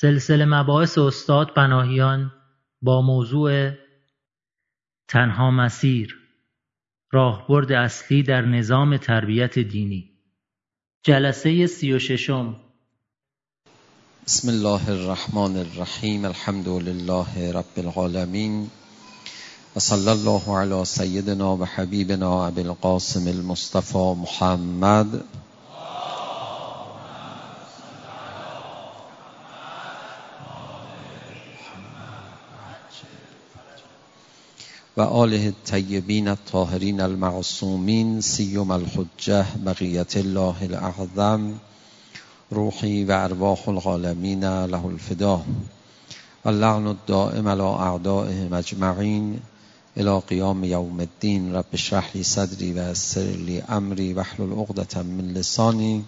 سلسله مباحث استاد پناهیان با موضوع تنها مسیر راهبرد اصلی در نظام تربیت دینی. جلسه سی و ششم. بسم الله الرحمن الرحیم الحمد لله رب العالمین و صلی الله علی سیدنا و حبیبنا ابی القاسم المصطفى محمد و آله الطیبین الطاهرین المعصومین سیم الحجه بقیت الله الاعظم روحی و ارواح العالمین له الفدا و اللعن الدائم على اعدائهم اجمعین الى قیام یوم الدین. رب اشرح لی صدری و یسر لی امری واحلل عقدة من لسانی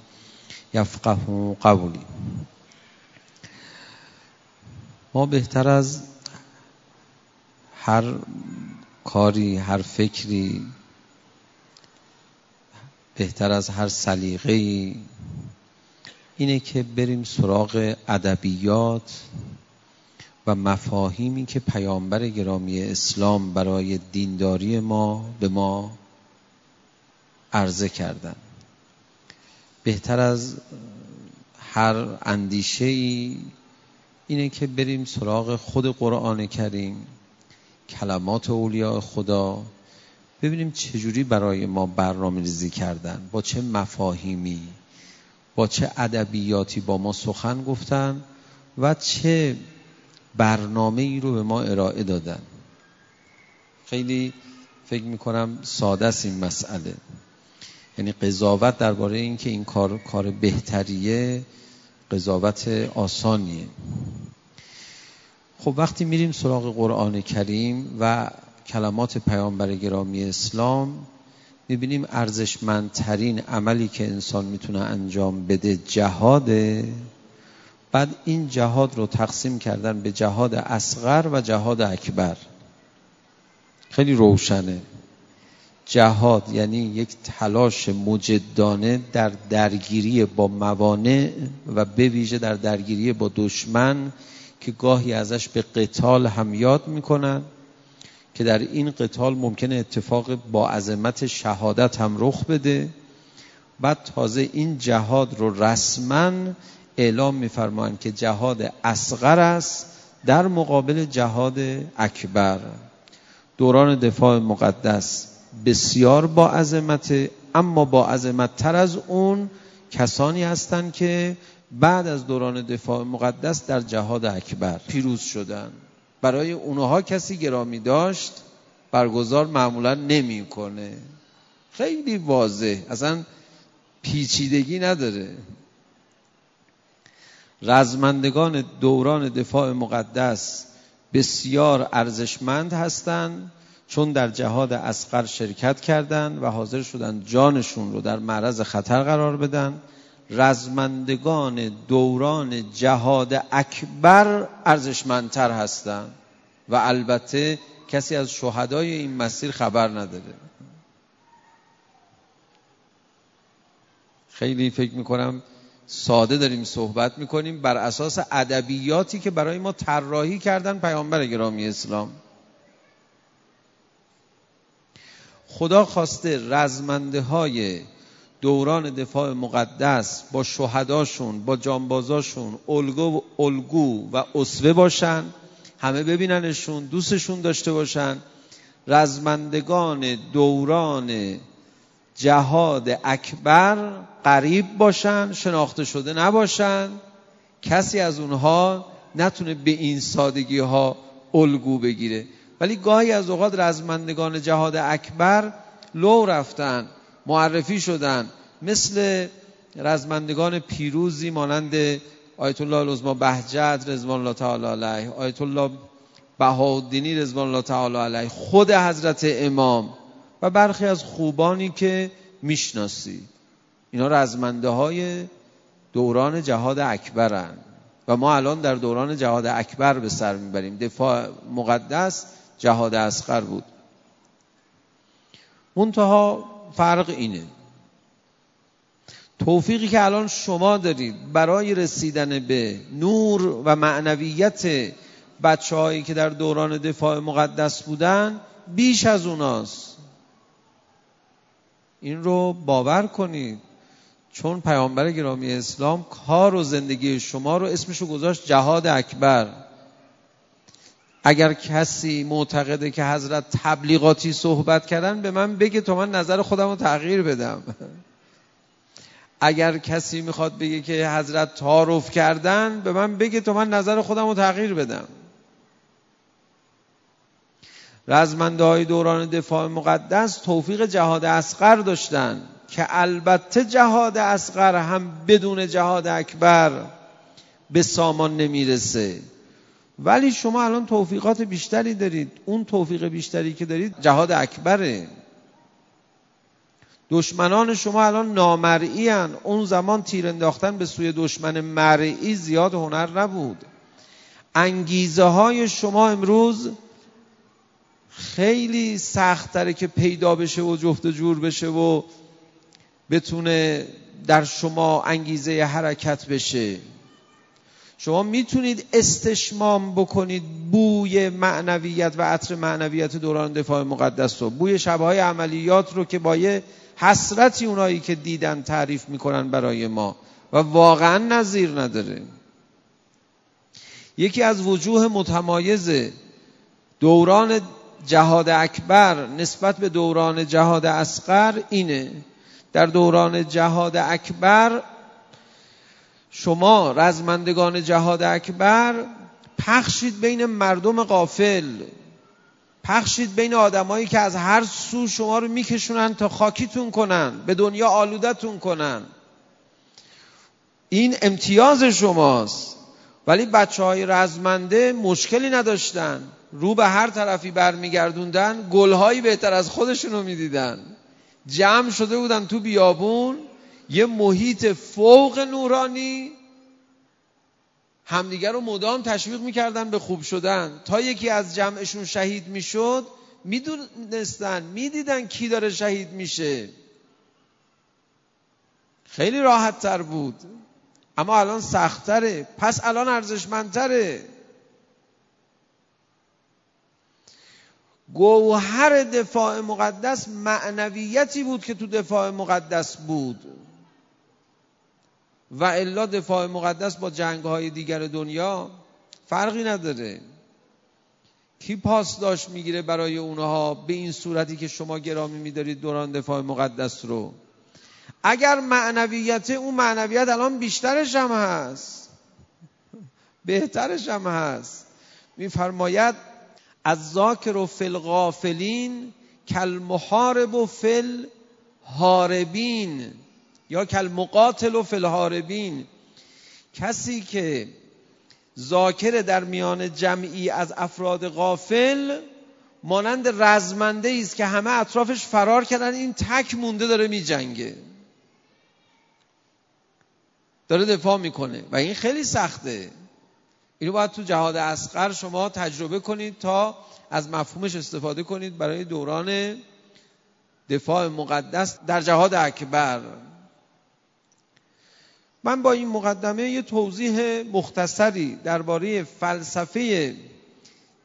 یفقه قولی. ما بهتر از هر کاری هر فکری بهتر از هر سلیقه‌ای. اینه که بریم سراغ ادبیات و مفاهیمی که پیامبر گرامی اسلام برای دینداری ما به ما عرضه کردن. بهتر از هر اندیشه ای اینه که بریم سراغ خود قرآن کریم. کلمات اولیاء خدا. ببینیم چجوری برای ما برنامه ریزی کردن. با چه مفاهیمی با چه ادبیاتی با ما سخن گفتن و چه برنامه ای رو به ما ارائه دادن. خیلی فکر می‌کنم ساده است این مسئله. یعنی قضاوت درباره اینکه این کار کار بهتریه قضاوت آسانیه. خب وقتی میریم سراغ قرآن کریم و کلمات پیامبر گرامی اسلام می‌بینیم ارزشمندترین عملی که انسان می‌تونه انجام بده جهاده. بعد این جهاد رو تقسیم کردن به جهاد اصغر و جهاد اکبر. خیلی روشنه. جهاد یعنی یک تلاش مجدانه در درگیری با موانع و به ویژه در درگیری با دشمن که گاهی ازش به قتال هم یاد می‌کنن که در این قتال ممکنه اتفاق با عظمت شهادت هم رخ بده بعد تازه این جهاد رو رسما اعلام میفرمایند که جهاد اصغر است در مقابل جهاد اکبر. دوران دفاع مقدس بسیار با عظمت اما با عظمت تر از اون کسانی هستند که بعد از دوران دفاع مقدس در جهاد اکبر پیروز شدن. برای اونها کسی گرامی داشت برگزار معمولا نمی‌کنه. خیلی واضح. اصلا پیچیدگی نداره. رزمندگان دوران دفاع مقدس بسیار ارزشمند هستند چون در جهاد اسقر شرکت کردند و حاضر شدن جانشون رو در معرض خطر قرار بدن. رزمندگان دوران جهاد اکبر ارزشمندتر هستند و البته کسی از شهدای این مسیر خبر نداره. خیلی فکر می‌کنم ساده داریم صحبت می‌کنیم بر اساس ادبیاتی که برای ما طراحی کردن پیامبر گرامی اسلام. خدا خواسته رزمنده های دوران دفاع مقدس با شهداشون با جانبازاشون الگو, الگو و اسوه باشن همه ببیننشون دوستشون داشته باشن. رزمندگان دوران جهاد اکبر قریب باشن شناخته شده نباشن. کسی از اونها نتونه به این سادگی ها الگو بگیره. ولی گاهی از اوقات رزمندگان جهاد اکبر لو رفتن. معرفی شدن. مثل رزمندگان پیروزی مانند آیت الله العظما بهجت رضوان الله تعالی علیه آیت الله بهاءالدینی رضوان الله تعالی علیه خود حضرت امام و برخی از خوبانی که می‌شناسی. اینا رزمنده های دوران جهاد اکبرن. و ما الان در دوران جهاد اکبر به سر می‌بریم. دفاع مقدس جهاد اسقر بود. منتها فرق اینه. توفیقی که الان شما دارید برای رسیدن به نور و معنویت بچه هایی که در دوران دفاع مقدس بودن بیش از اوناست. این رو باور کنید. چون پیامبر گرامی اسلام کار و زندگی شما رو اسمشو گذاشت جهاد اکبر. اگر کسی معتقده که حضرت تبلیغاتی صحبت کردن به من بگه تا من نظر خودم رو تغییر بدم. اگر کسی می‌خواد بگه که حضرت تعارف کردن به من بگه تا من نظر خودم رو تغییر بدم. رزمنده های دوران دفاع مقدس توفیق جهاد اسقر داشتن که البته جهاد اسقر هم بدون جهاد اکبر به سامان نمی‌رسه. ولی شما الان توفیقات بیشتری دارید. اون توفیق بیشتری که دارید جهاد اکبره. دشمنان شما الان نامرئی هن. اون زمان تیر انداختن به سوی دشمن مرئی زیاد هنر نبود. انگیزه های شما امروز خیلی سختره که پیدا بشه و جفت جور بشه و بتونه در شما انگیزه حرکت بشه. شما می‌تونید استشمام بکنید بوی معنویت و عطر معنویت دوران دفاع مقدس رو. بوی شبهای عملیات رو که با یه حسرتی اونایی که دیدن تعریف می‌کنن برای ما. و واقعا نظیر نداره. یکی از وجوه متمایز دوران جهاد اکبر نسبت به دوران جهاد اسقر اینه. در دوران جهاد اکبر شما رزمندگان جهاد اکبر پخشید بین مردم قافل پخشید بین آدمایی که از هر سو شما رو میکشونن تا خاکیتون کنن به دنیا آلودتون کنن. این امتیاز شماست. ولی بچه های رزمنده مشکلی نداشتن. رو به هر طرفی برمیگردوندن گلهایی بهتر از خودشون رو می‌دیدن. جمع شده بودن تو بیابون. یه محیط فوق نورانی. همدیگر رو مدام تشویق می‌کردن به خوب شدن. تا یکی از جمعشون شهید می‌شد می‌دونستن می‌دیدن کی داره شهید میشه. خیلی راحت تر بود. اما الان سختره پس الان ارزشمندتره. گوهر دفاع مقدس معنویتی بود که تو دفاع مقدس بود. و الا دفاع مقدس با جنگ های دیگر دنیا فرقی نداره. کی پاسداشت می‌گیره برای اونها به این صورتی که شما گرامی میدارید دوران دفاع مقدس رو. اگر معنویت اون معنویت الان بیشترش هم هست. بهترش هم هست. میفرماید از ذاکر و فل غافلین کل محارب و فل هاربین یا کل مقاتل و فل هاربین کسی که ذاکر در میان جمعی از افراد غافل مانند رزمنده است که همه اطرافش فرار کردن این تک مونده داره می جنگه داره دفاع می‌کنه و این خیلی سخته. اینو باید تو جهاد اسقر شما تجربه کنید تا از مفهومش استفاده کنید برای دوران دفاع مقدس در جهاد اکبر. من با این مقدمه یه توضیح مختصری درباره فلسفه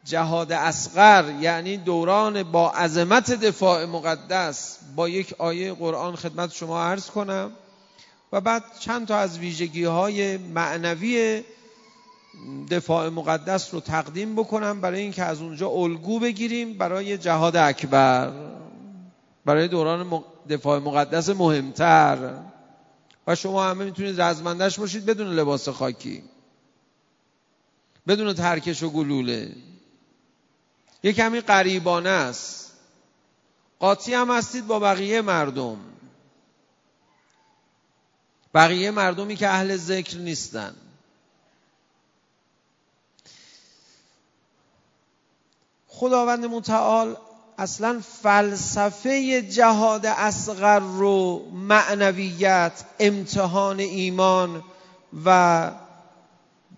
جهاد اسقر یعنی دوران با عظمت دفاع مقدس با یک آیه قرآن خدمت شما عرض کنم. و بعد چند تا از ویژگی های معنوی دفاع مقدس رو تقدیم بکنم برای اینکه از اونجا الگو بگیریم برای جهاد اکبر برای دوران دفاع مقدس مهمتر. و شما همه می‌تونید رزمندش باشید بدون لباس خاکی. بدون ترکش و گلوله. یه کمی قریبانه است. قاطی هم هستید با بقیه مردم. بقیه مردمی که اهل ذکر نیستن. خداوند متعال اصلا فلسفه جهاد اصغر رو معنویت امتحان ایمان و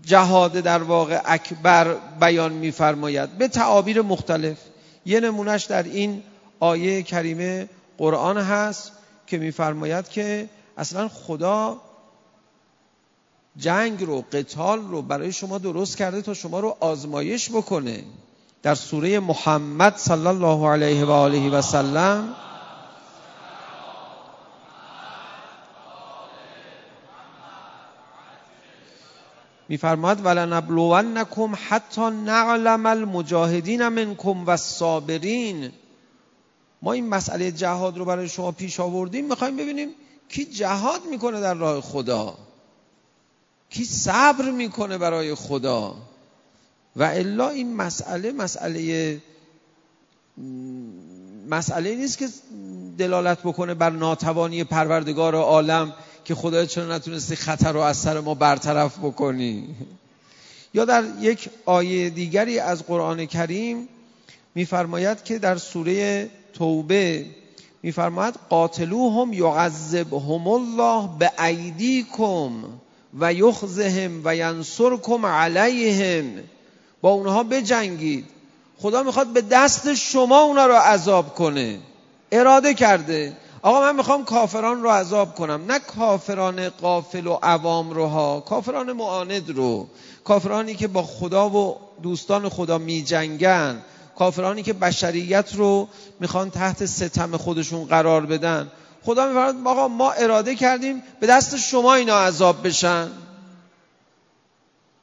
جهاد در واقع اکبر بیان میفرماید. به تعابیر مختلف. یه نمونهش در این آیه کریمه قرآن هست که میفرماید که اصلا خدا جنگ رو قتال رو برای شما درست کرده تا شما رو آزمایش بکنه. در سوره محمد صلی الله علیه و آله و سلم میفرماد ولنبلونکم حتی نعلم المجاهدین منکم و الصابرین. ما این مسئله جهاد رو برای شما پیش آوردیم می‌خوایم ببینیم کی جهاد می‌کنه در راه خدا؟ کی صبر می‌کنه برای خدا؟ و الا این مسئله مسئله مسئله نیست که دلالت بکنه بر ناتوانی پروردگار عالم که خدا چرا نتونستی خطر رو از سر ما برطرف بکنی. یا در یک آیه دیگری از قرآن کریم میفرماید که در سوره توبه میفرماید قاتلوهم یعذبهم الله به ایدیکم و یخزهم و ینصرکم علیهم. با اونها بجنگید. خدا می‌خواد به دست شما اونا رو عذاب کنه. اراده کرده. آقا من می‌خوام کافران رو عذاب کنم. نه کافران قافل و عوام رو ها کافران معاند رو. کافرانی که با خدا و دوستان خدا میجنگن. کافرانی که بشریت رو می‌خوان تحت ستم خودشون قرار بدن. خدا میفرماد آقا ما اراده کردیم به دست شما اینا عذاب بشن.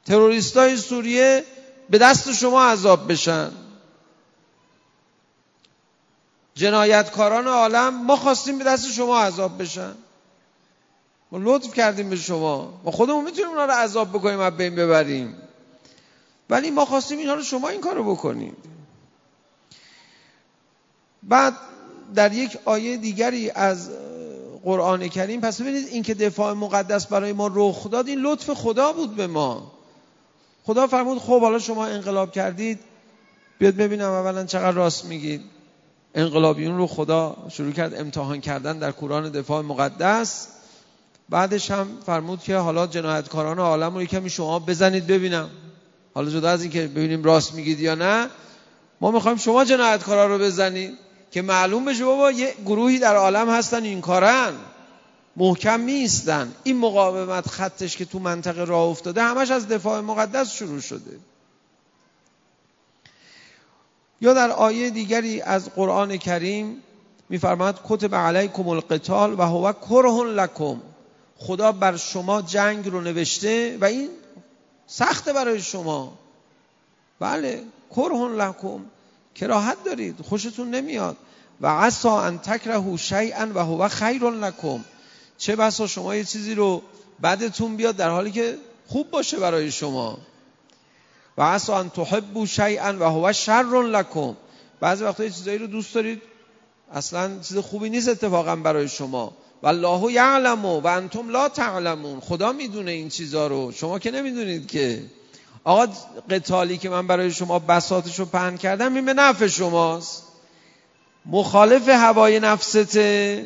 تروریستای سوریه به دست شما عذاب بشن. جنایتکاران عالم ما خواستیم به دست شما عذاب بشن. ما لطف کردیم به شما. ما خودمون می‌تونیم اونا رو عذاب بکنیم و بین ببریم. ولی ما خواستیم اینا رو شما این کارو بکنیم بعد در یک آیه دیگری از قرآن کریم پس ببینید این که دفاع مقدس برای ما رخ داد این لطف خدا بود به ما. خدا فرمود خب حالا شما انقلاب کردید بیاد ببینم اولا چقدر راست میگید انقلابیون رو خدا شروع کرد امتحان کردن در قرآن دفاع مقدس. بعدش هم فرمود که حالا جنایتکاران عالم رو کمی شما بزنید ببینم. حالا جدا از اینکه ببینیم راست میگید یا نه ما می‌خوایم شما جنایتکارا رو بزنید که معلوم بشه بابا یه گروهی در عالم هستن این کارن. محکم میستن این مقاومت خطش که تو منطقه راه افتاده همش از دفاع مقدس شروع شده. یا در آیه دیگری از قرآن کریم میفرماد کتب علیکم القتال و هو کره لکم. خدا بر شما جنگ رو نوشته و این سخته برای شما. بله کره لکم. کراهت دارید خوشتون نمیاد. و عسا ان تکرهو شیئا و هو خیر لکم. چه بسا شما یه چیزی رو بدتون بیاد در حالی که خوب باشه برای شما. و عسا ان تحبو شیئا و هو شر لکم. بعضی وقتا یه چیزایی رو دوست دارید. اصلا چیز خوبی نیست اتفاقا برای شما. و الله یعلم و انتم لا تعلمون. خدا می‌دونه این چیزا رو. شما که نمی‌دونید که. آقا قتالی که من برای شما بساتش رو پهن کردم این به نفع شماست. مخالف هوای نفسته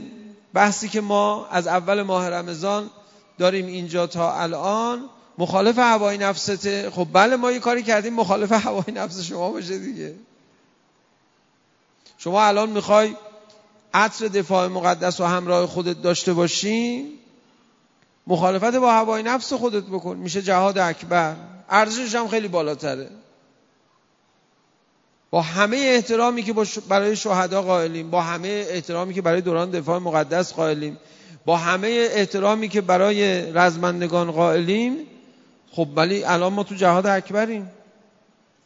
بحثی که ما از اول ماه رمضان داریم اینجا تا الان مخالف هوای نفسته. خب بله ما یه کاری کردیم مخالف هوای نفس شما باشه دیگه. شما الان می‌خوای عطر دفاع مقدس و همراه خودت داشته باشی مخالفت با هوای نفس خودت بکن. میشه جهاد اکبر. ارزشش هم خیلی بالاتره. با همه احترامی که برای شهدا قائلیم با همه احترامی که برای دوران دفاع مقدس قائلیم با همه احترامی که برای رزمندگان قائلیم خب ولی الان ما تو جهاد اکبریم.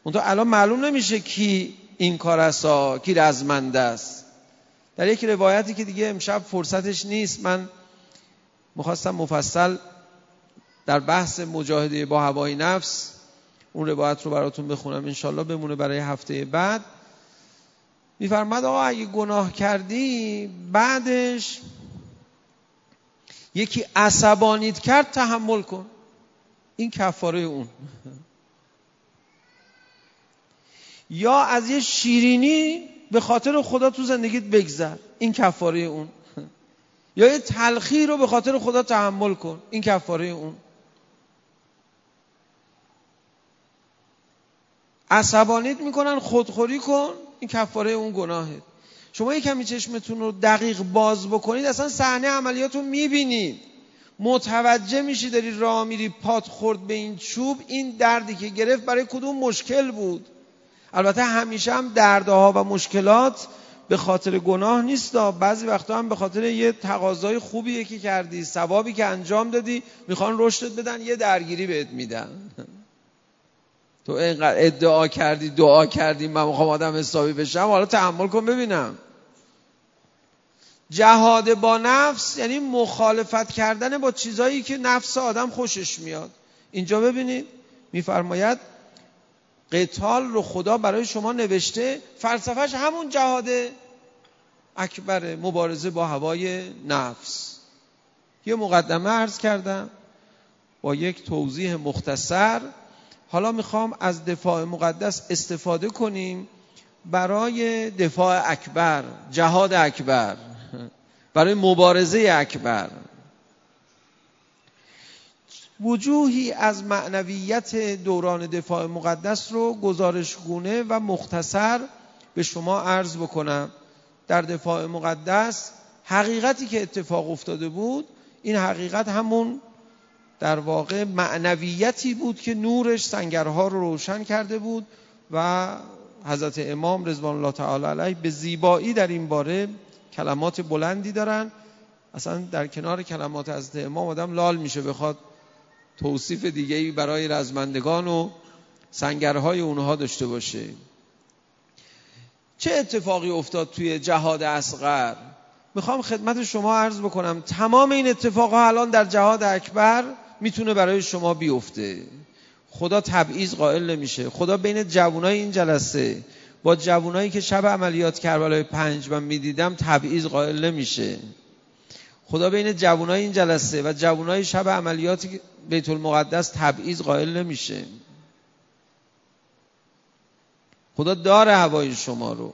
اون الان معلوم نمیشه کی این کار است کی رزمنده است. در یک روایتی که دیگه امشب فرصتش نیست من می‌خواستم مفصل در بحث مجاهده با هوای نفس اون روایت رو براتون بخونم. انشالله بمونه برای هفته بعد. میفرماد آقا اگه گناه کردی بعدش یکی عصبانیت کرد تحمل کن. این کفاره اون. یا از یه شیرینی به خاطر خدا تو زندگیت بگذر. این کفاره اون. یا یه تلخی رو به خاطر خدا تحمل کن. این کفاره اون. عصبانیت می‌کنن خودخوری کن این کفاره اون گناهه. شما یه کمی چشمتون رو دقیق باز بکنید اصلا صحنه عملیات رو می‌بینید. متوجه میشی داری راه میری پات خورد به این چوب این دردی که گرفت برای کدوم مشکل بود؟ البته همیشه هم دردها و مشکلات به خاطر گناه نیست. بعضی وقتا هم به خاطر یه تقاضای خوبی که کردی ثوابی که انجام دادی می‌خوان رشدت بدن یه درگیری بهت میدن. تو اینقدر ادعا کردی دعا کردی من می‌خوام آدم حسابی بشم حالا تحمل کن ببینم. جهاد با نفس یعنی مخالفت کردن با چیزایی که نفس آدم خوشش میاد. اینجا ببینید میفرماید قتال رو خدا برای شما نوشته فلسفهش همون جهاد اکبر مبارزه با هوای نفس. یه مقدمه عرض کردم با یک توضیح مختصر حالا می‌خوام از دفاع مقدس استفاده کنیم برای دفاع اکبر جهاد اکبر برای مبارزه اکبر. وجوهی از معنویت دوران دفاع مقدس رو گزارشگونه و مختصر به شما عرض بکنم. در دفاع مقدس حقیقتی که اتفاق افتاده بود این حقیقت همون در واقع معنویتی بود که نورش سنگرها رو روشن کرده بود و حضرت امام رضوان الله تعالی علیه به زیبایی در این باره کلمات بلندی دارن. اصلا در کنار کلمات حضرت امام آدم لال میشه بخواد توصیف دیگه برای رزمندگان و سنگرهای اونها داشته باشه. چه اتفاقی افتاد توی جهاد اصغر؟ می‌خوام خدمت شما عرض بکنم تمام این اتفاقها الان در جهاد اکبر می‌تونه برای شما بیفته. خدا تبعیض قائل نمیشه. خدا بین جوانای این جلسه با جوانایی که شب عملیات کربلای پنج من می‌دیدم تبعیض قائل نمیشه. خدا بین جوانای این جلسه و جوانای شب عملیات بیت المقدس تبعیض قائل نمیشه. خدا داره هوای شما رو.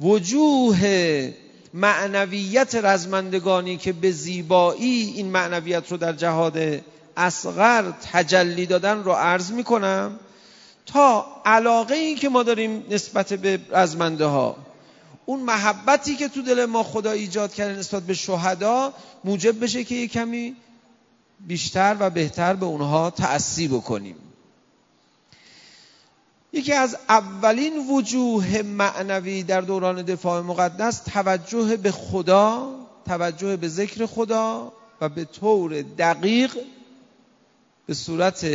وجوه معنویت رزمندگانی که به زیبایی این معنویت رو در جهاد اصغر تجلی دادن رو عرض می‌کنم تا علاقه ای که ما داریم نسبت به رزمنده ها اون محبتی که تو دل ما خدا ایجاد کرده نسبت به شهدا موجب بشه که یه کمی بیشتر و بهتر به اونها تأثیر بکنیم. یکی از اولین وجوه معنوی در دوران دفاع مقدس توجه به خدا توجه به ذکر خدا و به طور دقیق به صورت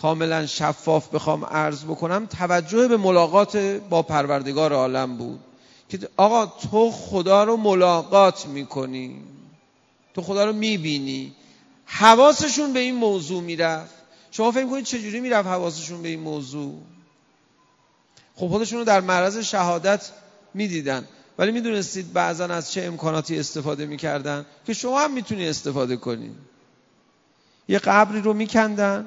کاملا شفاف بخوام عرض بکنم توجه به ملاقات با پروردگار عالم بود که آقا تو خدا رو ملاقات می‌کنی تو خدا رو می‌بینی حواسشون به این موضوع می‌رفت. شما فکر کنید چجوری می‌رفت حواسشون به این موضوع؟ خب خودشون رو در معرض شهادت می‌دیدن. ولی می‌دونستید بعضا از چه امکاناتی استفاده می‌کردن که شما هم می‌تونی استفاده کنید یه قبری رو میکندن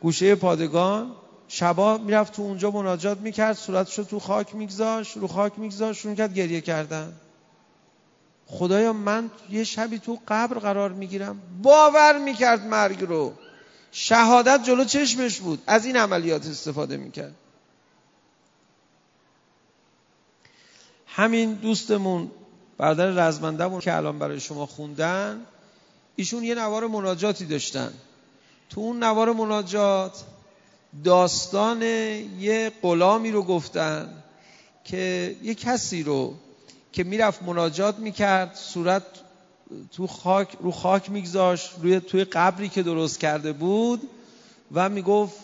گوشه پادگان شبا می‌رفت تو اونجا مناجات می‌کرد صورتش رو تو خاک میگذاشت رو خاک میگذاشت شروع کرد گریه کردن. خدایا من یه شبی تو قبر قرار می‌گیرم. باور می‌کرد مرگ رو. شهادت جلو چشمش بود. از این عملیات استفاده می‌کرد. همین دوستمون برادر رزمندمون که الان برای شما خوندن ایشون یه نوار مناجاتی داشتن. تو اون نوار مناجات داستان یه غلامی رو گفتن که یه کسی رو که می‌رفت مناجات می‌کرد صورت تو خاک رو خاک میگذاشت روی توی قبری که درست کرده بود و می‌گفت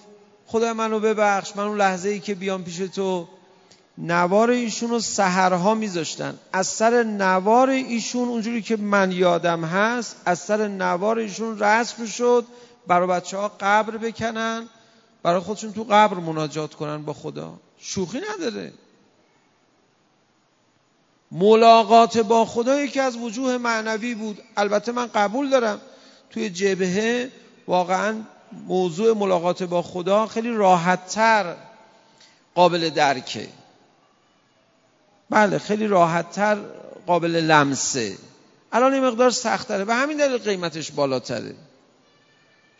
خدا منو ببخش من اون لحظه ای که بیام پیش تو نوار ایشون رو سهرها میذاشتن. از سر نوار ایشون اونجوری که من یادم هست از سر نوار ایشون رسم شد برای بچه ها قبر بکنن برای خودشون تو قبر مناجات کنن با خدا. شوخی نداره. ملاقات با خدا یکی از وجوه معنوی بود. البته من قبول دارم. توی جبهه واقعا موضوع ملاقات با خدا خیلی راحتتر قابل درکه. بله خیلی راحتتر قابل لمسه. الان این مقدار سختره و همین دلیل قیمتش بالاتره.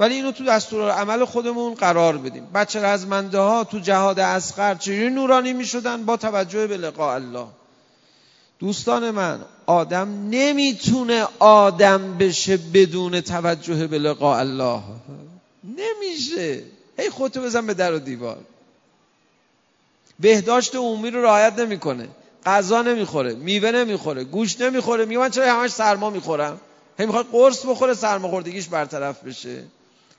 ولی اینو تو دستور عمل خودمون قرار بدیم. بچه رزمنده ها تو جهاد اسقر چجوری نورانی می شدن با توجه به لقاء الله؟ دوستان من آدم نمی‌تونه آدم بشه بدون توجه به لقاء الله. نمیشه. هی خودتو بزن به در و دیوار. بهداشت عمومی رو رعایت نمی‌کنه. غذا نمی‌خوره میوه نمی‌خوره گوش نمی‌خوره میگه من چرا همش سرما می‌خورم؟ هی می‌خواد قرص بخوره سرما خوردگیش برطرف بشه.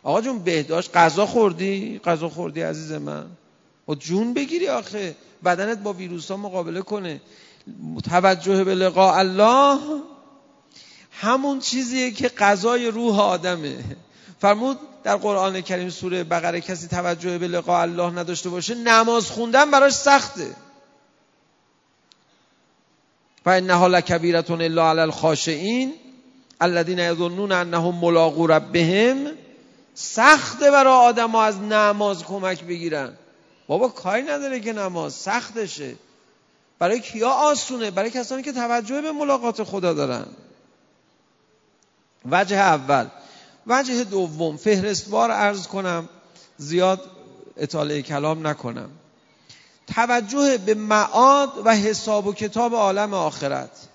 آقا جون بهداشت غذا خوردی؟ غذا خوردی عزیز من؟ و جون بگیری آخه. بدنت با ویروس ها مقابله کنه. توجه به لقاء الله همون چیزیه که غذای روح آدمه. فرمود در قرآن کریم سوره بقره کسی توجه به لقاء الله نداشته باشه نماز خوندن براش سخته. و انها لکبیرتون الا علی الخاشعین الذين یظنون انهم ملاقو ربهم. سخته برای آدم ها از نماز کمک بگیرن. بابا کاری نداره که نماز سختشه برای کیا آسونه؟ برای کسانی که توجه به ملاقات خدا دارن. وجه اول. وجه دوم فهرستوار ارز کنم زیاد اطاله کلام نکنم. توجه به معاد و حساب و کتاب عالم آخرت.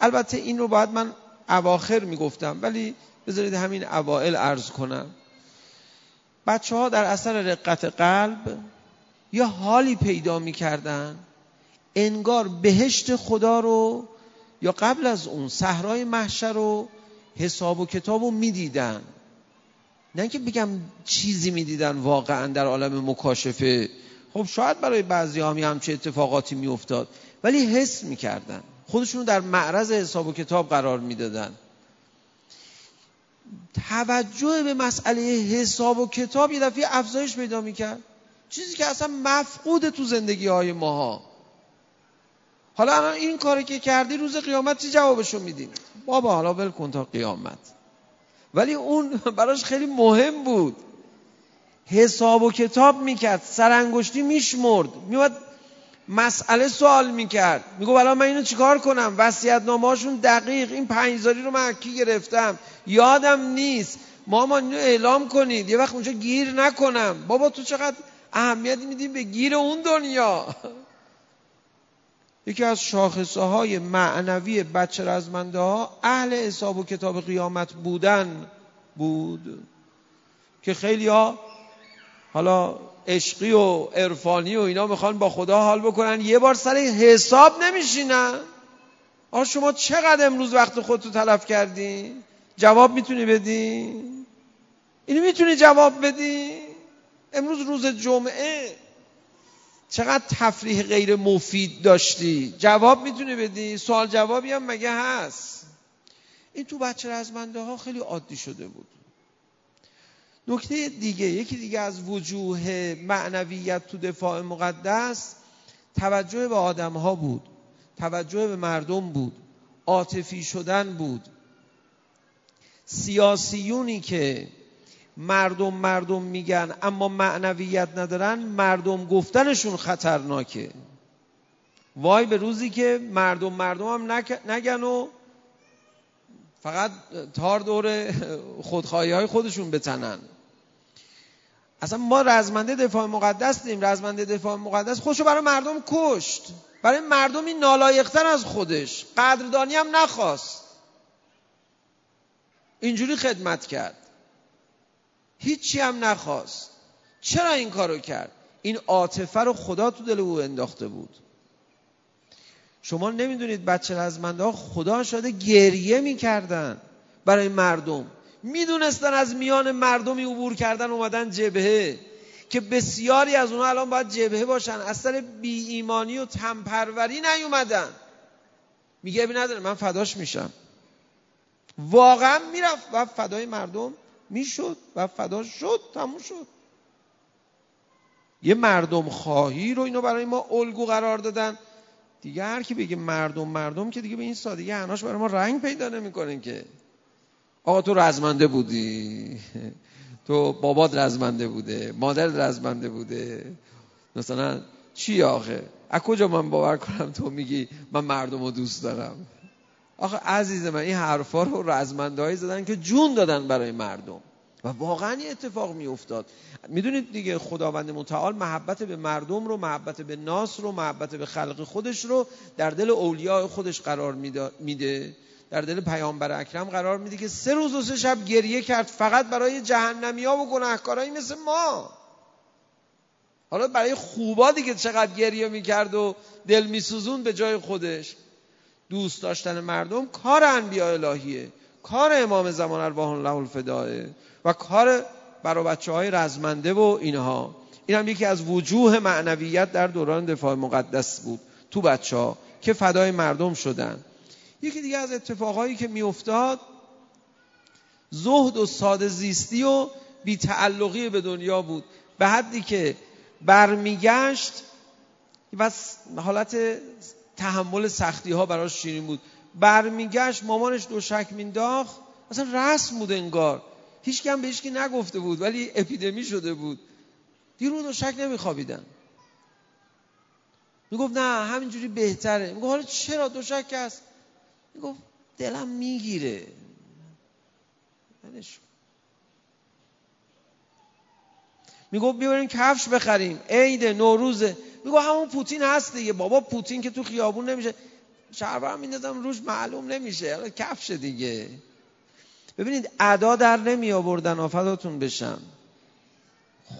البته این رو باید من اواخر می‌گفتم ولی بذارید همین اوائل ارز کنم. بچه ها در اثر رقت قلب یا حالی پیدا می‌کردن؟ انگار بهشت خدا رو یا قبل از اون صحرای محشر رو حساب و کتاب رو می‌دیدن. نه که بگم چیزی می‌دیدن واقعا در عالم مکاشفه. خب شاید برای بعضی هم همچه اتفاقاتی میافتاد ولی حس می‌کردن. خودشون در معرض حساب و کتاب قرار می‌دادن. توجه به مسئله حساب و کتاب یه دفعه افزایش پیدا می‌کرد. چیزی که اصلا مفقود تو زندگی های ماها. حالا الان این کاری که کردی روز قیامت چی جوابشو میدیم بابا حالا ول کن تا قیامت. ولی اون براش خیلی مهم بود. حساب و کتاب می‌کرد سرانگشتی میشمرد. میواد مسئله سوال می‌کرد. میگو الان من اینو چیکار کنم؟ وصیت نامه‌هاشون دقیق. این پنجزاری رو من کی گرفتم؟ یادم نیست. ماما اینو اعلام کنید. یه وقت اونجا گیر نکنم. بابا تو چقدر اهمیت میدی به گیر اون دنیا؟ یکی از شاخصه های معنوی بچه رزمنده ها اهل حساب و کتاب قیامت بودن بود که خیلی ها حالا عشقی و عرفانی و اینا می‌خوان با خدا حال بکنن. یه بار سر حساب نمیشینن. آ شما چقدر امروز وقت خودتو تلف کردی؟ جواب می‌تونی بدی؟ اینو می‌تونی جواب بدی؟ امروز روز جمعه. چقدر تفریح غیر مفید داشتی؟ جواب می‌تونی بدی؟ سوال جوابی هم مگه هست؟ این تو بچه رزمنده ها خیلی عادی شده بود. نکته دیگه یکی دیگه از وجوه معنویت تو دفاع مقدس توجه به آدم ها بود توجه به مردم بود عاطفی شدن بود. سیاسیونی که مردم مردم میگن اما معنویت ندارن مردم گفتنشون خطرناکه. وای به روزی که مردم مردم هم نگن و فقط تار دور خودخواهی های خودشون بتنن. اصلا ما رزمنده دفاع مقدس دیم رزمنده دفاع مقدس خودشو برای مردم کشت. برای مردمی نالایقتر از خودش. قدردانی هم نخواست. اینجوری خدمت کرد. هیچی هم نخواست. چرا این کارو کرد؟ این عاطفه رو خدا تو دل او انداخته بود. شما نمی‌دونید بچه رزمنده ها خدا شده گریه می‌کردن برای مردم. می‌دونستن از میان مردمی عبور کردن اومدن جبهه که بسیاری از اونها الان باید جبهه باشن. از سر بی ایمانی و تنپروری نیومدن. میگه بی نداره من فداش میشم. واقعا می‌رفت و فدای مردم می‌شد و فدا شد تموم شد. یه مردم خواهی رو اینو برای ما الگو قرار دادن. دیگه هر کی بگه مردم مردم که دیگه به این سادگی هناش برای ما رنگ پیدا نمی‌کنه که. آقا تو رزمنده بودی. تو بابات رزمنده بوده مادر رزمنده بوده. مثلا چی آخه؟ از کجا من باور کنم تو میگی من مردم رو دوست دارم؟ آخه عزیز من این حرفا رو رزمنده هایی زدن که جون دادن برای مردم. و واقعا یه اتفاق می افتاد می‌دونید دیگه خداوند متعال محبت به مردم رو محبت به ناس رو محبت به خلق خودش رو در دل اولیاء خودش قرار میده. در دل پیامبر اکرم قرار میده که سه روز و سه شب گریه کرد فقط برای جهنمی ها و گناهکارایی مثل ما. حالا برای خوبا دیگه چقدر گریه می‌کرد و دل میسوزون به جای خودش. دوست داشتن مردم کار انبیاء الهیه کار امام زمان ارواح الله الفداه و کار برای بچه های رزمنده و اینها. این هم یکی از وجوه معنویت در دوران دفاع مقدس بود تو بچه ها که فدای مردم شدن. یکی دیگه از اتفاقهایی که میافتاد زهد و ساده زیستی و بیتعلقی به دنیا بود. به حدی که برمیگشت و حالت تحمل سختی ها براش شیرین بود. برمیگشت مامانش دو شک مینداخت اصلا رسم بود انگار. هیچ کم به هیچ نگفته بود ولی اپیدمی شده بود. دیرو دو شک نمیخوابیدن. می‌گفت نه همینجوری بهتره. می‌گفت حالا چرا دو شک هست؟ می‌گفت دلم می‌گیره. می‌گفت بیاریم کفش بخریم. عید نوروزه میگو همون پوتین هست دیگه بابا پوتین که تو خیابون نمیشه. شهربرم میندازم روش معلوم نمیشه. کفش دیگه. ببینید ادا در نمی آوردن آفداتون بشم.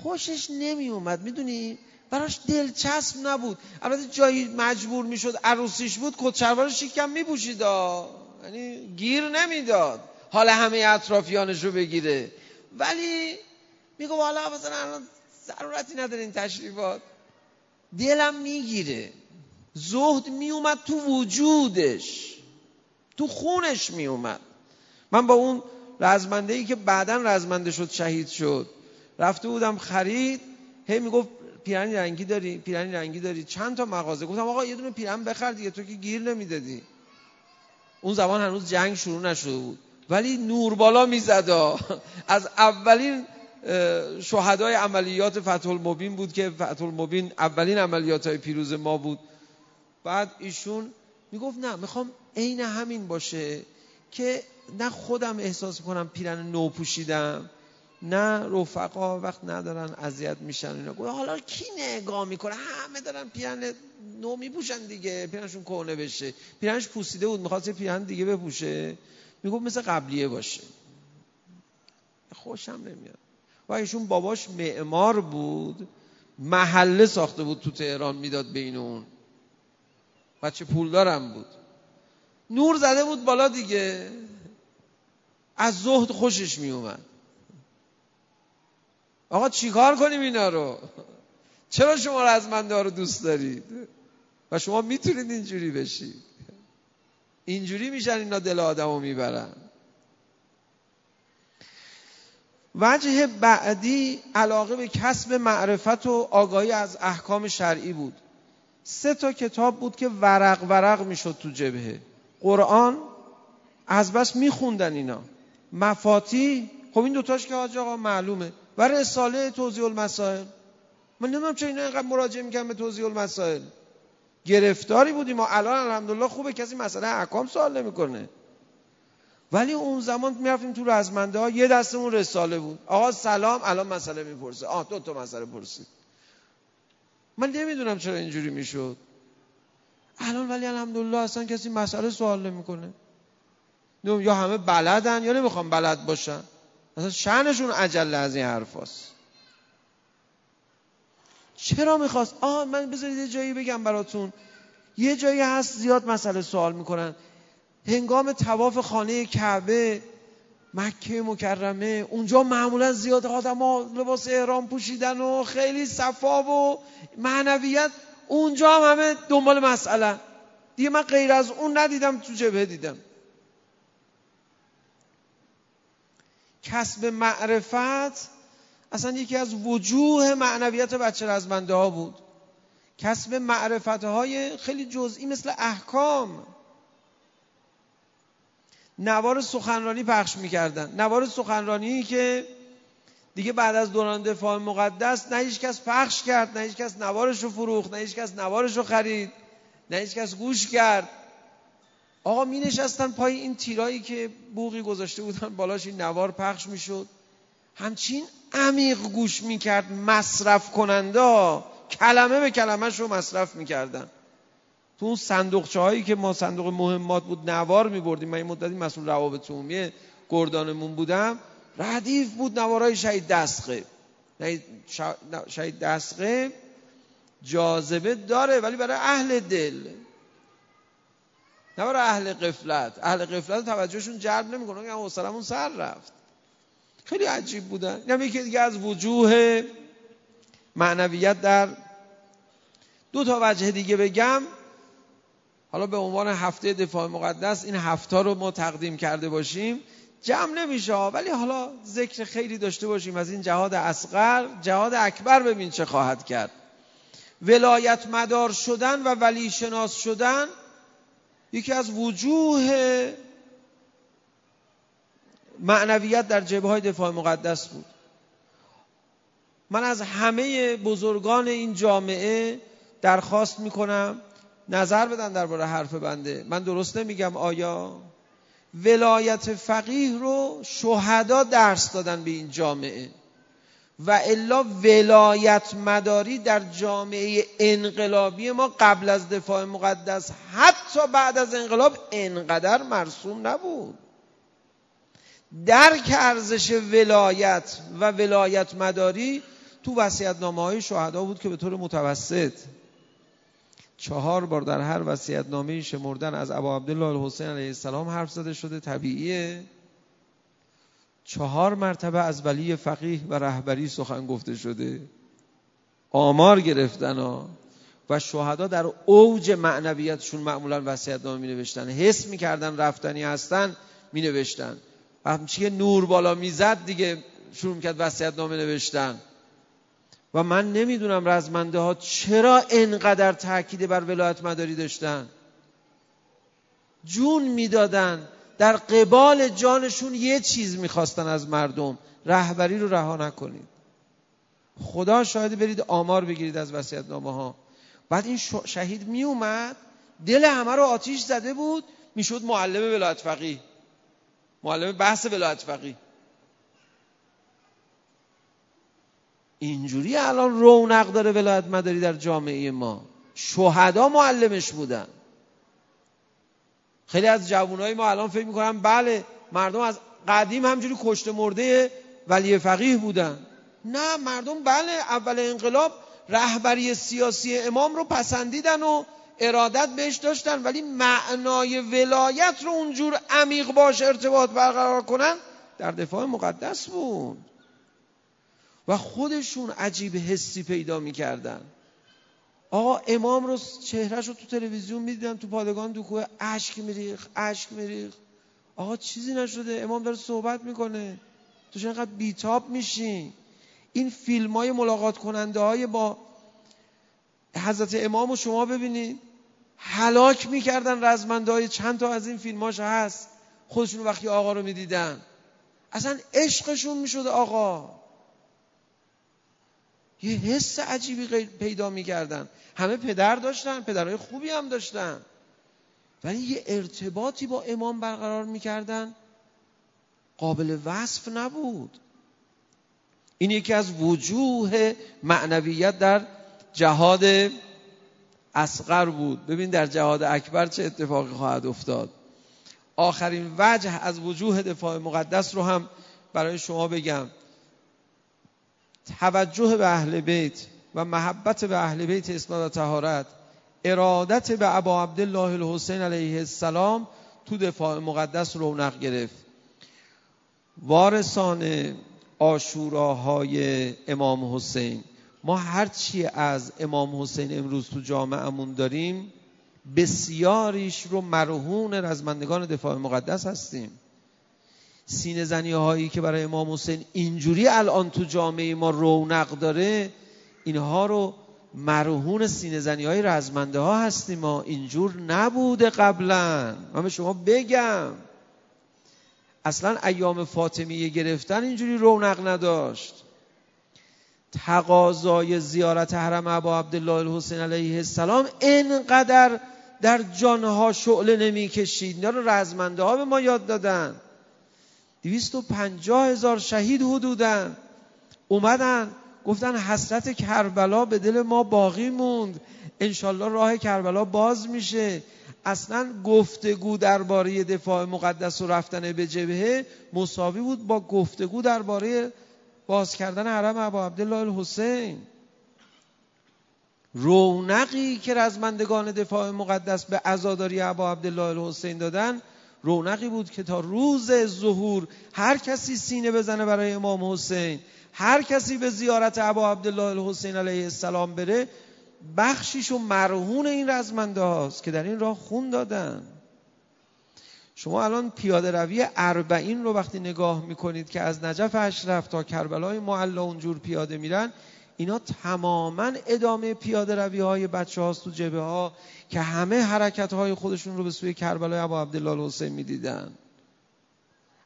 خوشش نمی اومد می‌دونی؟ براش دلچسب نبود. البته جایی مجبور می‌شد عروسیش بود کت شیکم میپوشید. یعنی گیر نمی‌داد. حال همه اطرافیانش رو بگیره. ولی میگو حالا مثلا ضرورتی نداره این تشریفات. دلم می‌گیره. زهد میومد تو وجودش. تو خونش میومد. من با اون رزمنده ای که بعدا رزمنده شد شهید شد. رفته بودم خرید. هی می‌گفت پیرنی رنگی داری پیرنی رنگی داری. چند تا مغازه. گفتم آقا یه دونه پیرن بخر دیگه تو که گیر نمی‌دادی. اون زمان هنوز جنگ شروع نشده بود. ولی نور بالا می‌زد از اولین شهدای عملیات فتح المبین بود که فتح المبین اولین عملیات های پیروز ما بود. بعد ایشون می‌گفت نه می‌خوام عین همین باشه که نه خودم احساس کنم پیرن نو پوشیدم نه رفقا وقت ندارن اذیت میشن اینا. گفت حالا کی نگاه می‌کنه؟ همه دارن پیرن نو میپوشن دیگه پیرنشون کهنه بشه. پیرنش پوسیده بود می‌خواست پیرن دیگه بپوشه. می‌گفت مثل قبلیه باشه. خوشم نمیاد. و ایشون باباش معمار بود محله ساخته بود تو تهران می‌داد بین اون. بچه پولدارم بود. نور زده بود بالا دیگه. از زهد خوشش می اومد آقا چیکار کنیم اینا رو؟ چرا شما رو دوست دارید؟ و شما می‌تونید اینجوری بشید. اینجوری میشن اینا دل آدم رو می‌برن. وجه بعدی علاقه به کسب معرفت و آگاهی از احکام شرعی بود. سه تا کتاب بود که ورق ورق می‌شد تو جبهه. قرآن از بس میخوندن اینا. مفاتی خب این دوتاش که حاج آقا معلومه. و رساله توضیح المسائل. من نمی‌دونم چه اینا اینقدر مراجعه می‌کنم به توضیح المسائل. گرفتاری بودیم ما الان الحمدلله خوبه. کسی مسئله احکام سوال نمی‌کنه. ولی اون زمان می‌رفتیم تو رزمنده ها یه دستمون رساله بود. آقا سلام الان مسئله می‌پرسه. آه دو تا مسئله پرسید. من نمی‌دونم چرا اینجوری می‌شد. الان ولی الحمدلله اصلا کسی مسئله سوال نمی‌کنه. یا همه بلدن یا نمی‌خوام بلد باشن. اصلا شعنشون عجله از این حرفاست چرا می‌خواست؟ آه من بذارید یه جایی بگم براتون. یه جایی هست زیاد مسئله سوال می‌کنن. هنگام تواف خانه کعبه مکه مکرمه اونجا معمولا زیاد آدم ها لباس احرام پوشیدن و خیلی صفا و معنویت اونجا هم همه دنبال مسئله. دیگه من غیر از اون ندیدم تو جبهه دیدم. کسب معرفت اصلا یکی از وجوه معنویت بچه رزمنده ها بود. کسب معرفت های خیلی جزئی مثل احکام. نوار سخنرانی پخش می‌کردن. نوار سخنرانی که دیگه بعد از دوران دفاع مقدس نه هیچ کس پخش کرد نه هیچ کس نوارش رو فروخت نه هیچ کس نوارش رو خرید نه هیچ کس گوش کرد. آقا می نشستن پای این تیرایی که بوغی گذاشته بودن بالاش این نوار پخش می‌شد. همچین عمیق گوش می‌کرد مصرف کننده کلمه به کلمهش رو مصرف می‌کردن. تو اون صندوقچه هایی که ما صندوق مهمات بود نوار میبردیم من این مدتی مسئول روابط عمومی گردانمون بودم ردیف بود نوارای شهید دستقه. شهید دستقه جاذبه داره ولی برای اهل دل. نه برای اهل قفلت. اهل قفلت توجهشون جلب نمی‌کنه که حوصلمون سر رفت. خیلی عجیب بودن. اینم یکی دیگه از وجوه معنویت در دو تا وجه دیگه بگم. حالا به عنوان هفته دفاع مقدس این هفته رو ما تقدیم کرده باشیم جمع نمیشه ولی حالا ذکر خیلی داشته باشیم از این جهاد اصغر. جهاد اکبر ببین چه خواهد کرد. ولایت مدار شدن و ولی شناس شدن یکی از وجوه معنویت در جبه های دفاع مقدس بود. من از همه بزرگان این جامعه درخواست می‌کنم نظر بدن درباره حرف بنده. من درست نمیگم آیا؟ ولایت فقیه رو شهدا درس دادن به این جامعه. و الا ولایت مداری در جامعه انقلابی ما قبل از دفاع مقدس حتی بعد از انقلاب انقدر مرسوم نبود. درک ارزش ولایت و ولایت مداری تو وسیعت نامه های شهدا بود که به طور متوسط چهار بار در هر وسیعت نامه شمردن از ابا عبدالله الحسین علیه السلام حرف زده شده طبیعیه. چهار مرتبه از ولی فقیه و رهبری سخن گفته شده. آمار گرفتن ها. و شهدا در اوج معنویتشون معمولا وصیت نامه می نوشتن حس می‌کردن رفتنی هستن می نوشتن همچی نور بالا می‌زد دیگه شروع می‌کرد وصیت نامه نوشتن و من نمی‌دونم رزمنده ها چرا انقدر تاکید بر ولایت مداری داشتن. جون می‌دادن. در قبال جانشون یه چیز می‌خواستن از مردم. رهبری رو رها نکنید. خدا شاید برید آمار بگیرید از وسیعت نامه ها بعد این شهید میومد دل همه رو آتیش زده بود می‌شد معلم ولایت فقیه. معلم بحث ولایت فقیه. اینجوری الان رونق داره ولایت مداری در جامعه ما. شهدا معلمش بودن. خیلی از جوانای ما الان فکر می‌کنن بله مردم از قدیم همجوری کشت مرده ولی فقیه بودن. نه مردم بله اول انقلاب رهبری سیاسی امام رو پسندیدن و ارادت بهش داشتن ولی معنای ولایت رو اونجور عمیق باش ارتباط برقرار کنن در دفاع مقدس بود. و خودشون عجیب حسی پیدا می‌کردن. آقا امام رو چهرش رو تو تلویزیون می‌دیدن تو پادگان کوه اشک میریخ اشک میریخ آقا چیزی نشده امام داره صحبت می‌کنه. تو چرا بیتاب میشی؟ این فیلم های ملاقات کننده های با حضرت امام رو شما ببینید حلاک می‌کردن رزمنده های چند تا از این فیلماش هست. خودشون وقتی آقا رو می‌دیدن. اصلا عشقشون می‌شد آقا. یه حس عجیبی پیدا می‌کردن. همه پدر داشتن پدرهای خوبی هم داشتن. ولی یه ارتباطی با امام برقرار می‌کردن قابل وصف نبود. این یکی از وجوه معنویت در جهاد اصغر بود. ببین در جهاد اکبر چه اتفاقی خواهد افتاد. آخرین وجه از وجوه دفاع مقدس رو هم برای شما بگم. توجه به اهل بیت و محبت به اهل بیت اسمت و تهارت ارادت به ابا عبدالله الحسین علیه السلام تو دفاع مقدس رونق گرفت. وارثان آشوراهای امام حسین. ما هرچی از امام حسین امروز تو جامعهمون داریم بسیاریش رو مرهون رزمندگان دفاع مقدس هستیم. سینه زنی هایی که برای امام حسین اینجوری الان تو جامعه ما رونق داره اینها رو مرهون سینه زنی های رزمنده ها هستیم ما. اینجور نبوده قبلا. من به شما بگم. اصلا ایام فاطمیه گرفتن اینجوری رونق نداشت. تقاضای زیارت حرم ابا عبدالله الحسین علیه السلام انقدر در جانها شعله نمی‌کشید. اینا رو رزمنده ها به ما یاد دادن. دویست و پنجاه هزار شهید حدودن اومدن گفتن حسرت کربلا به دل ما باقی موند. انشالله راه کربلا باز میشه. اصلا گفتگو درباره دفاع مقدس و رفتن به جبهه مساوی بود با گفتگو درباره باز کردن حرم ابا عبدالله الحسین. رونقی که رزمندگان دفاع مقدس به عزاداری ابا عبدالله الحسین دادن رونقی بود که تا روز ظهور هر کسی سینه بزنه برای امام حسین هر کسی به زیارت ابا عبدالله الحسین علیه السلام بره بخشیش و مرهون این رزمنده هاست که در این راه خون دادن. شما الان پیاده روی اربعین رو وقتی نگاه می‌کنید که از نجف اشرف تا کربلای معلا اونجور پیاده میرن اینا تماما ادامه پیاده روی های بچه هاست تو جبه ها که همه حرکت های خودشون رو به سوی کربلای ابا عبدالله الحسین می‌دیدن.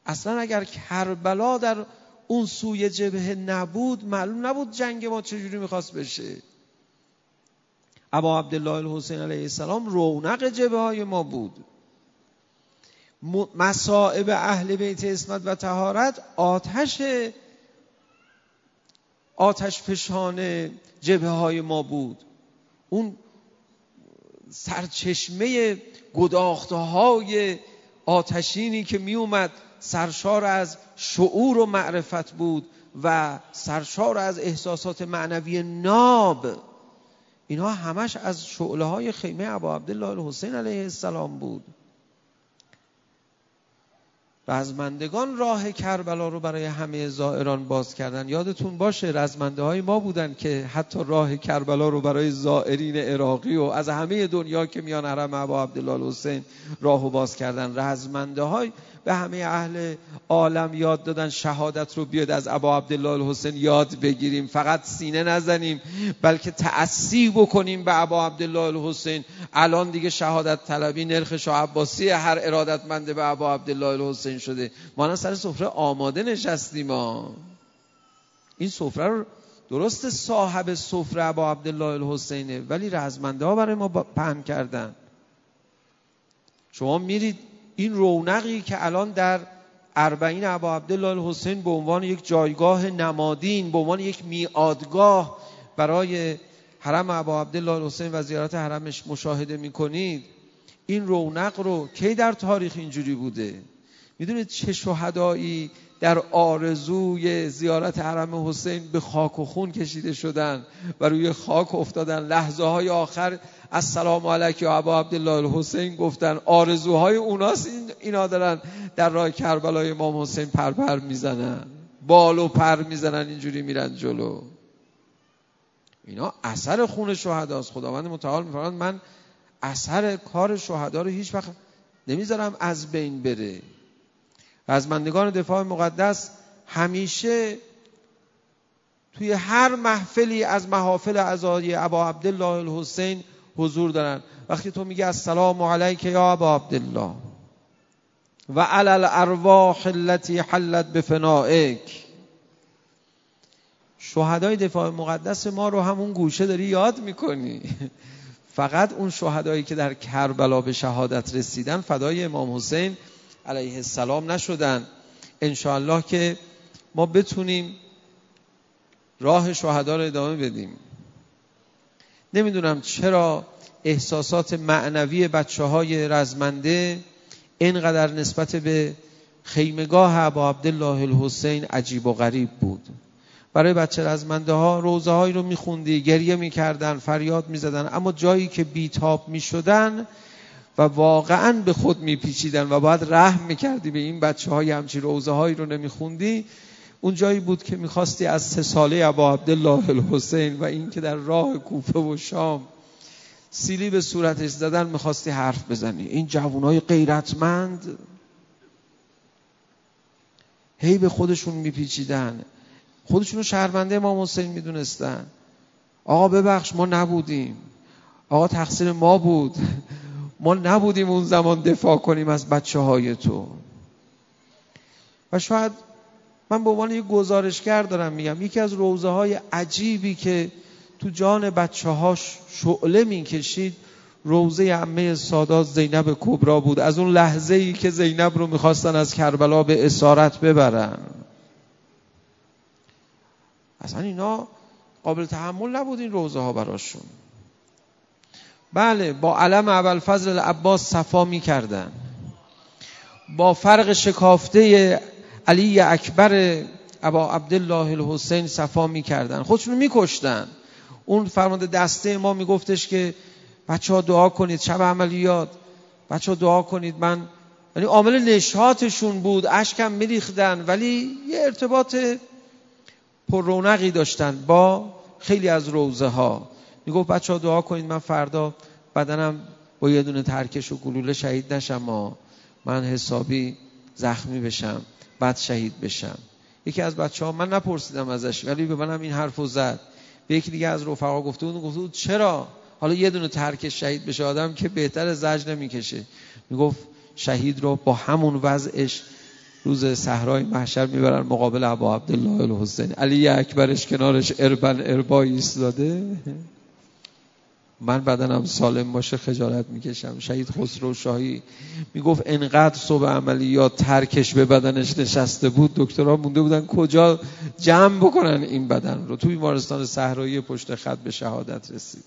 اصلا اگر کربلا در اون سوی جبهه نبود معلوم نبود جنگ ما چجوری می‌خواست بشه. ابا عبدالله الحسین علیه السلام رونق جبه های ما بود. مصائب اهل بیت اسمت و تهارت آتش آتش فشان جبه های ما بود. اون سرچشمه گداخته های آتشینی که می اومد سرشار از شعور و معرفت بود و سرشار از احساسات معنوی ناب. اینها همش از شعله های خیمه ابا عبدالله الحسین علیه السلام بود. رزمندگان راه کربلا رو برای همه زائران باز کردن. یادتون باشه رزمنده های ما بودن که حتی راه کربلا رو برای زائرین عراقی و از همه دنیا که میان حرم ابا عبدالله الحسین راهو باز کردن. رزمنده های به همه اهل عالم یاد دادن شهادت رو بیاد از ابا عبدالله الحسین یاد بگیریم. فقط سینه نزنیم بلکه تأثیر بکنیم به ابا عبدالله الحسین. الان دیگه شهادت طلبی نرخ شاه عباسی هر ارادتمنده به ابا عبدالله الحسین شده. ما سر سفره آماده نشستیم ما این سفره رو درست صاحب سفره ابا عبدالله الحسینه. ولی رزمنده ها برای ما پهن کردن. شما میرید این رونقی که الان در اربعین ابا عبدالله الحسین به عنوان یک جایگاه نمادین به عنوان یک میادگاه برای حرم ابا عبدالله الحسین و زیارت حرمش مشاهده می‌کنید این رونق رو کی در تاریخ اینجوری بوده؟ می‌دونید چه شهدایی در آرزوی زیارت حرم حسین به خاک و خون کشیده شدن و روی خاک افتادن. لحظه های آخر السلام علیک یا ابا عبدالله الحسین گفتن. آرزوهای اوناست این اینا دارن در راه کربلای امام حسین پرپر پر می‌زنن. بال و پر می‌زنن اینجوری میرن جلو. اینا اثر خون شهداست. خداوند متعال میفرماید من اثر کار شهدا رو هیچ وقت نمی‌ذارم از بین بره. رزمندگان دفاع مقدس همیشه توی هر محفلی از محافل عزای ابا عبدالله الحسین حضور دارن. وقتی تو میگی السلام علیک یا ابا عبدالله و علی الارواح التي حلت بفنائک. شهدای دفاع مقدس ما رو همون گوشه داری یاد می‌کنی. فقط اون شهدایی که در کربلا به شهادت رسیدن فدای امام حسین علیه السلام نشدن. انشاءالله که ما بتونیم راه شهدا رو ادامه بدیم. نمی‌دونم چرا احساسات معنوی بچه های رزمنده اینقدر نسبت به خیمگاه با عبدالله الحسین عجیب و غریب بود. برای بچه رزمنده ها روزه هایی رو میخوندی گریه می‌کردن فریاد می‌زدن اما جایی که بیتاب می‌شدن و واقعا به خود میپیچیدن و باید رحم می‌کردی به این بچه های همچی روزه هایی رو نمیخوندی. اون جایی بود که می‌خواستی از سه ساله ابا عبدالله الحسین و این که در راه کوفه و شام سیلی به صورتش زدن می‌خواستی حرف بزنی. این جوانای غیرتمند هی به خودشون میپیچیدن. خودشون رو شهرونده امام حسین می‌دونستن. آقا ببخش ما نبودیم. آقا تقصیر ما بود. ما نبودیم اون زمان دفاع کنیم از بچه های تو. و شاید من به عنوان یک گزارشگر دارم میگم یکی از روزه های عجیبی که تو جان بچه هاش شعله می‌کشید روزه عمه سادات زینب کبرا بود. از اون لحظه ای که زینب رو می‌خواستن از کربلا به اسارت ببرن. اصلا اینا قابل تحمل نبود این روزه ها براشون. بله با علم اول فضل عباس صفا می‌کردن. با فرق شکافته علی اکبر ابا عبدالله الحسین صفا می‌کردن. خودشون میکشتن. اون فرمانده دسته ما میگفتش که بچه ها دعا کنید شب عملیات بچه ها دعا کنید. من یعنی عامل نشاتشون بود. اشکم میریختن. ولی یه ارتباط پر رونقی داشتن با خیلی از روزه ها می‌گفت بچه ها دعا کنید من فردا بدنم با یه دونه ترکش و گلوله شهید نشم ما من حسابی زخمی بشم بعد شهید بشم. یکی از بچه ها من نپرسیدم ازش ولی به منم این حرف زد. به یکی دیگه از رفقا گفته بود گفته چرا؟ حالا یه دونه ترکش شهید بشه آدم که بهتر زج نمی‌کشه. می‌گفت شهید رو با همون وضعش روز صحرای محشر می‌برن مقابل ابا عبدالله الحسین. علی اکبرش کنارش اربن اربایی ایستاده. من بدنم سالم باشه خجالت می‌کشم. شهید خسرو شاهی می‌گفت انقدر صبح عملیات ترکش به بدنش نشسته بود دکترها مونده بودن کجا جمع بکنن این بدن رو. تو بیمارستان صحرایی پشت خط به شهادت رسید.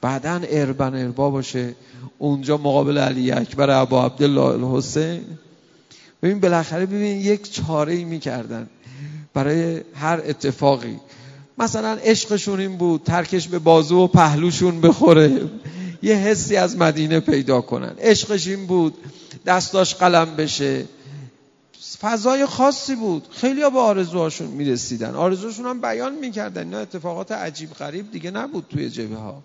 بعدا اربن اربا باشه. اونجا مقابل علی اکبر ابا عبدالله الحسین. ببین بالاخره ببین یک چاره ای می‌کردن. برای هر اتفاقی. مثلا عشقشون این بود ترکش به بازو و پهلوشون بخوره. یه حسی از مدینه پیدا کنن. عشقش این بود دستاش قلم بشه. فضای خاصی بود. خیلی ها به آرزوهاشون می‌رسیدن. آرزوشون هم بیان می‌کردن. اینا اتفاقات عجیب غریب دیگه نبود توی جبه ها.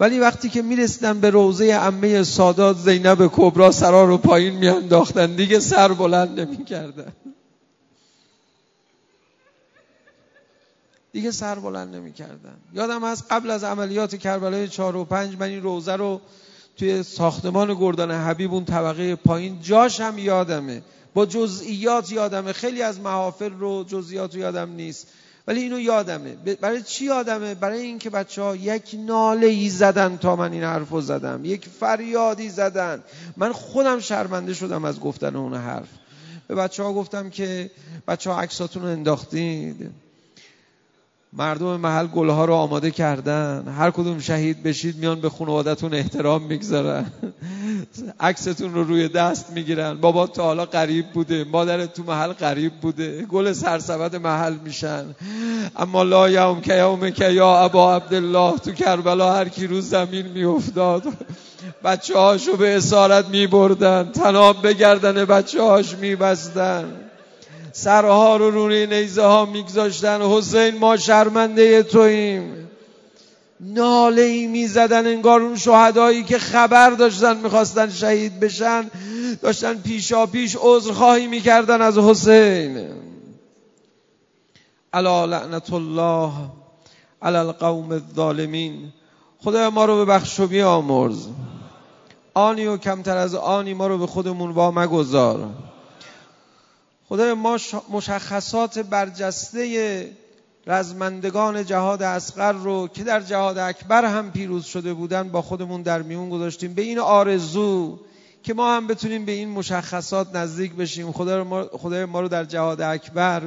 ولی وقتی که می‌رسیدن به روزه عمه سادات زینب کبرا سرا رو پایین میانداختن. دیگه سر بلند نمی‌کردن. دیگه سر بلند نمی‌کردن. یادم از قبل از عملیات کربلای چهار و پنج من این روزه رو توی ساختمان گردان حبیب اون طبقه پایین جاش هم یادمه. با جزئیات یادمه. خیلی از محافل رو جزئیات یادم نیست. ولی اینو یادمه. برای چی یادمه؟ برای اینکه بچه ها یک ناله ای زدن تا من این حرف رو زدم. یک فریادی زدن. من خودم شرمنده شدم از گفتن اون حرف. به بچه ها گفتم که بچه ها عکساتون رو انداختید. مردم محل گلها رو آماده کردن. هر کدوم شهید بشید میان به خانوادتون احترام می‌گذارن. عکستون رو روی دست می‌گیرن. بابا تا حالا قریب بوده. مادرت تو محل قریب بوده. گل سرسبد محل میشن. اما لا یوم که یوم که یا ابا عبدالله تو کربلا هر کی روز زمین میافتاد. بچه هاشو به اسارت میبردن. تناب بگردن بچه هاش میبستن. سرها رو روی نیزه ها میگذاشتن. حسین ما شرمنده توییم. ناله ای می‌زدن انگار اون شهدایی که خبر داشتن می‌خواستن شهید بشن. داشتن پیشا پیش عذرخواهی می‌کردن از حسین. الا لعنت الله علی القوم الظالمین. خدا ما رو به بخش و بیامرز. آنی و کمتر از آنی ما رو به خودمون وا مگذار خدای ما مشخصات برجسته رزمندگان جهاد اسقر رو که در جهاد اکبر هم پیروز شده بودن با خودمون در میون گذاشتیم. به این آرزو که ما هم بتونیم به این مشخصات نزدیک بشیم. خدای ما, خدای ما رو در جهاد اکبر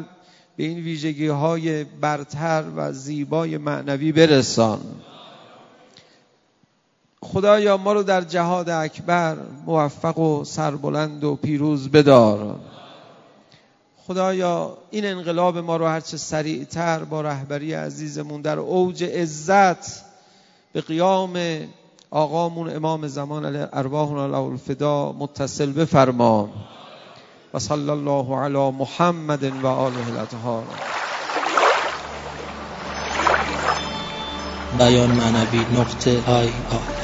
به این ویژگی های برتر و زیبای معنوی برسان. خدایا ما رو در جهاد اکبر موفق و سربلند و پیروز بدار. خدایا این انقلاب ما رو هرچه سریعتر با رهبری عزیزمون در اوج عزت به قیام آقامون امام زمان ارواحنا له الفدا متصل بفرما. و صلی الله علی محمد و آله الاطهار. بیان معنوی نقطه آی آی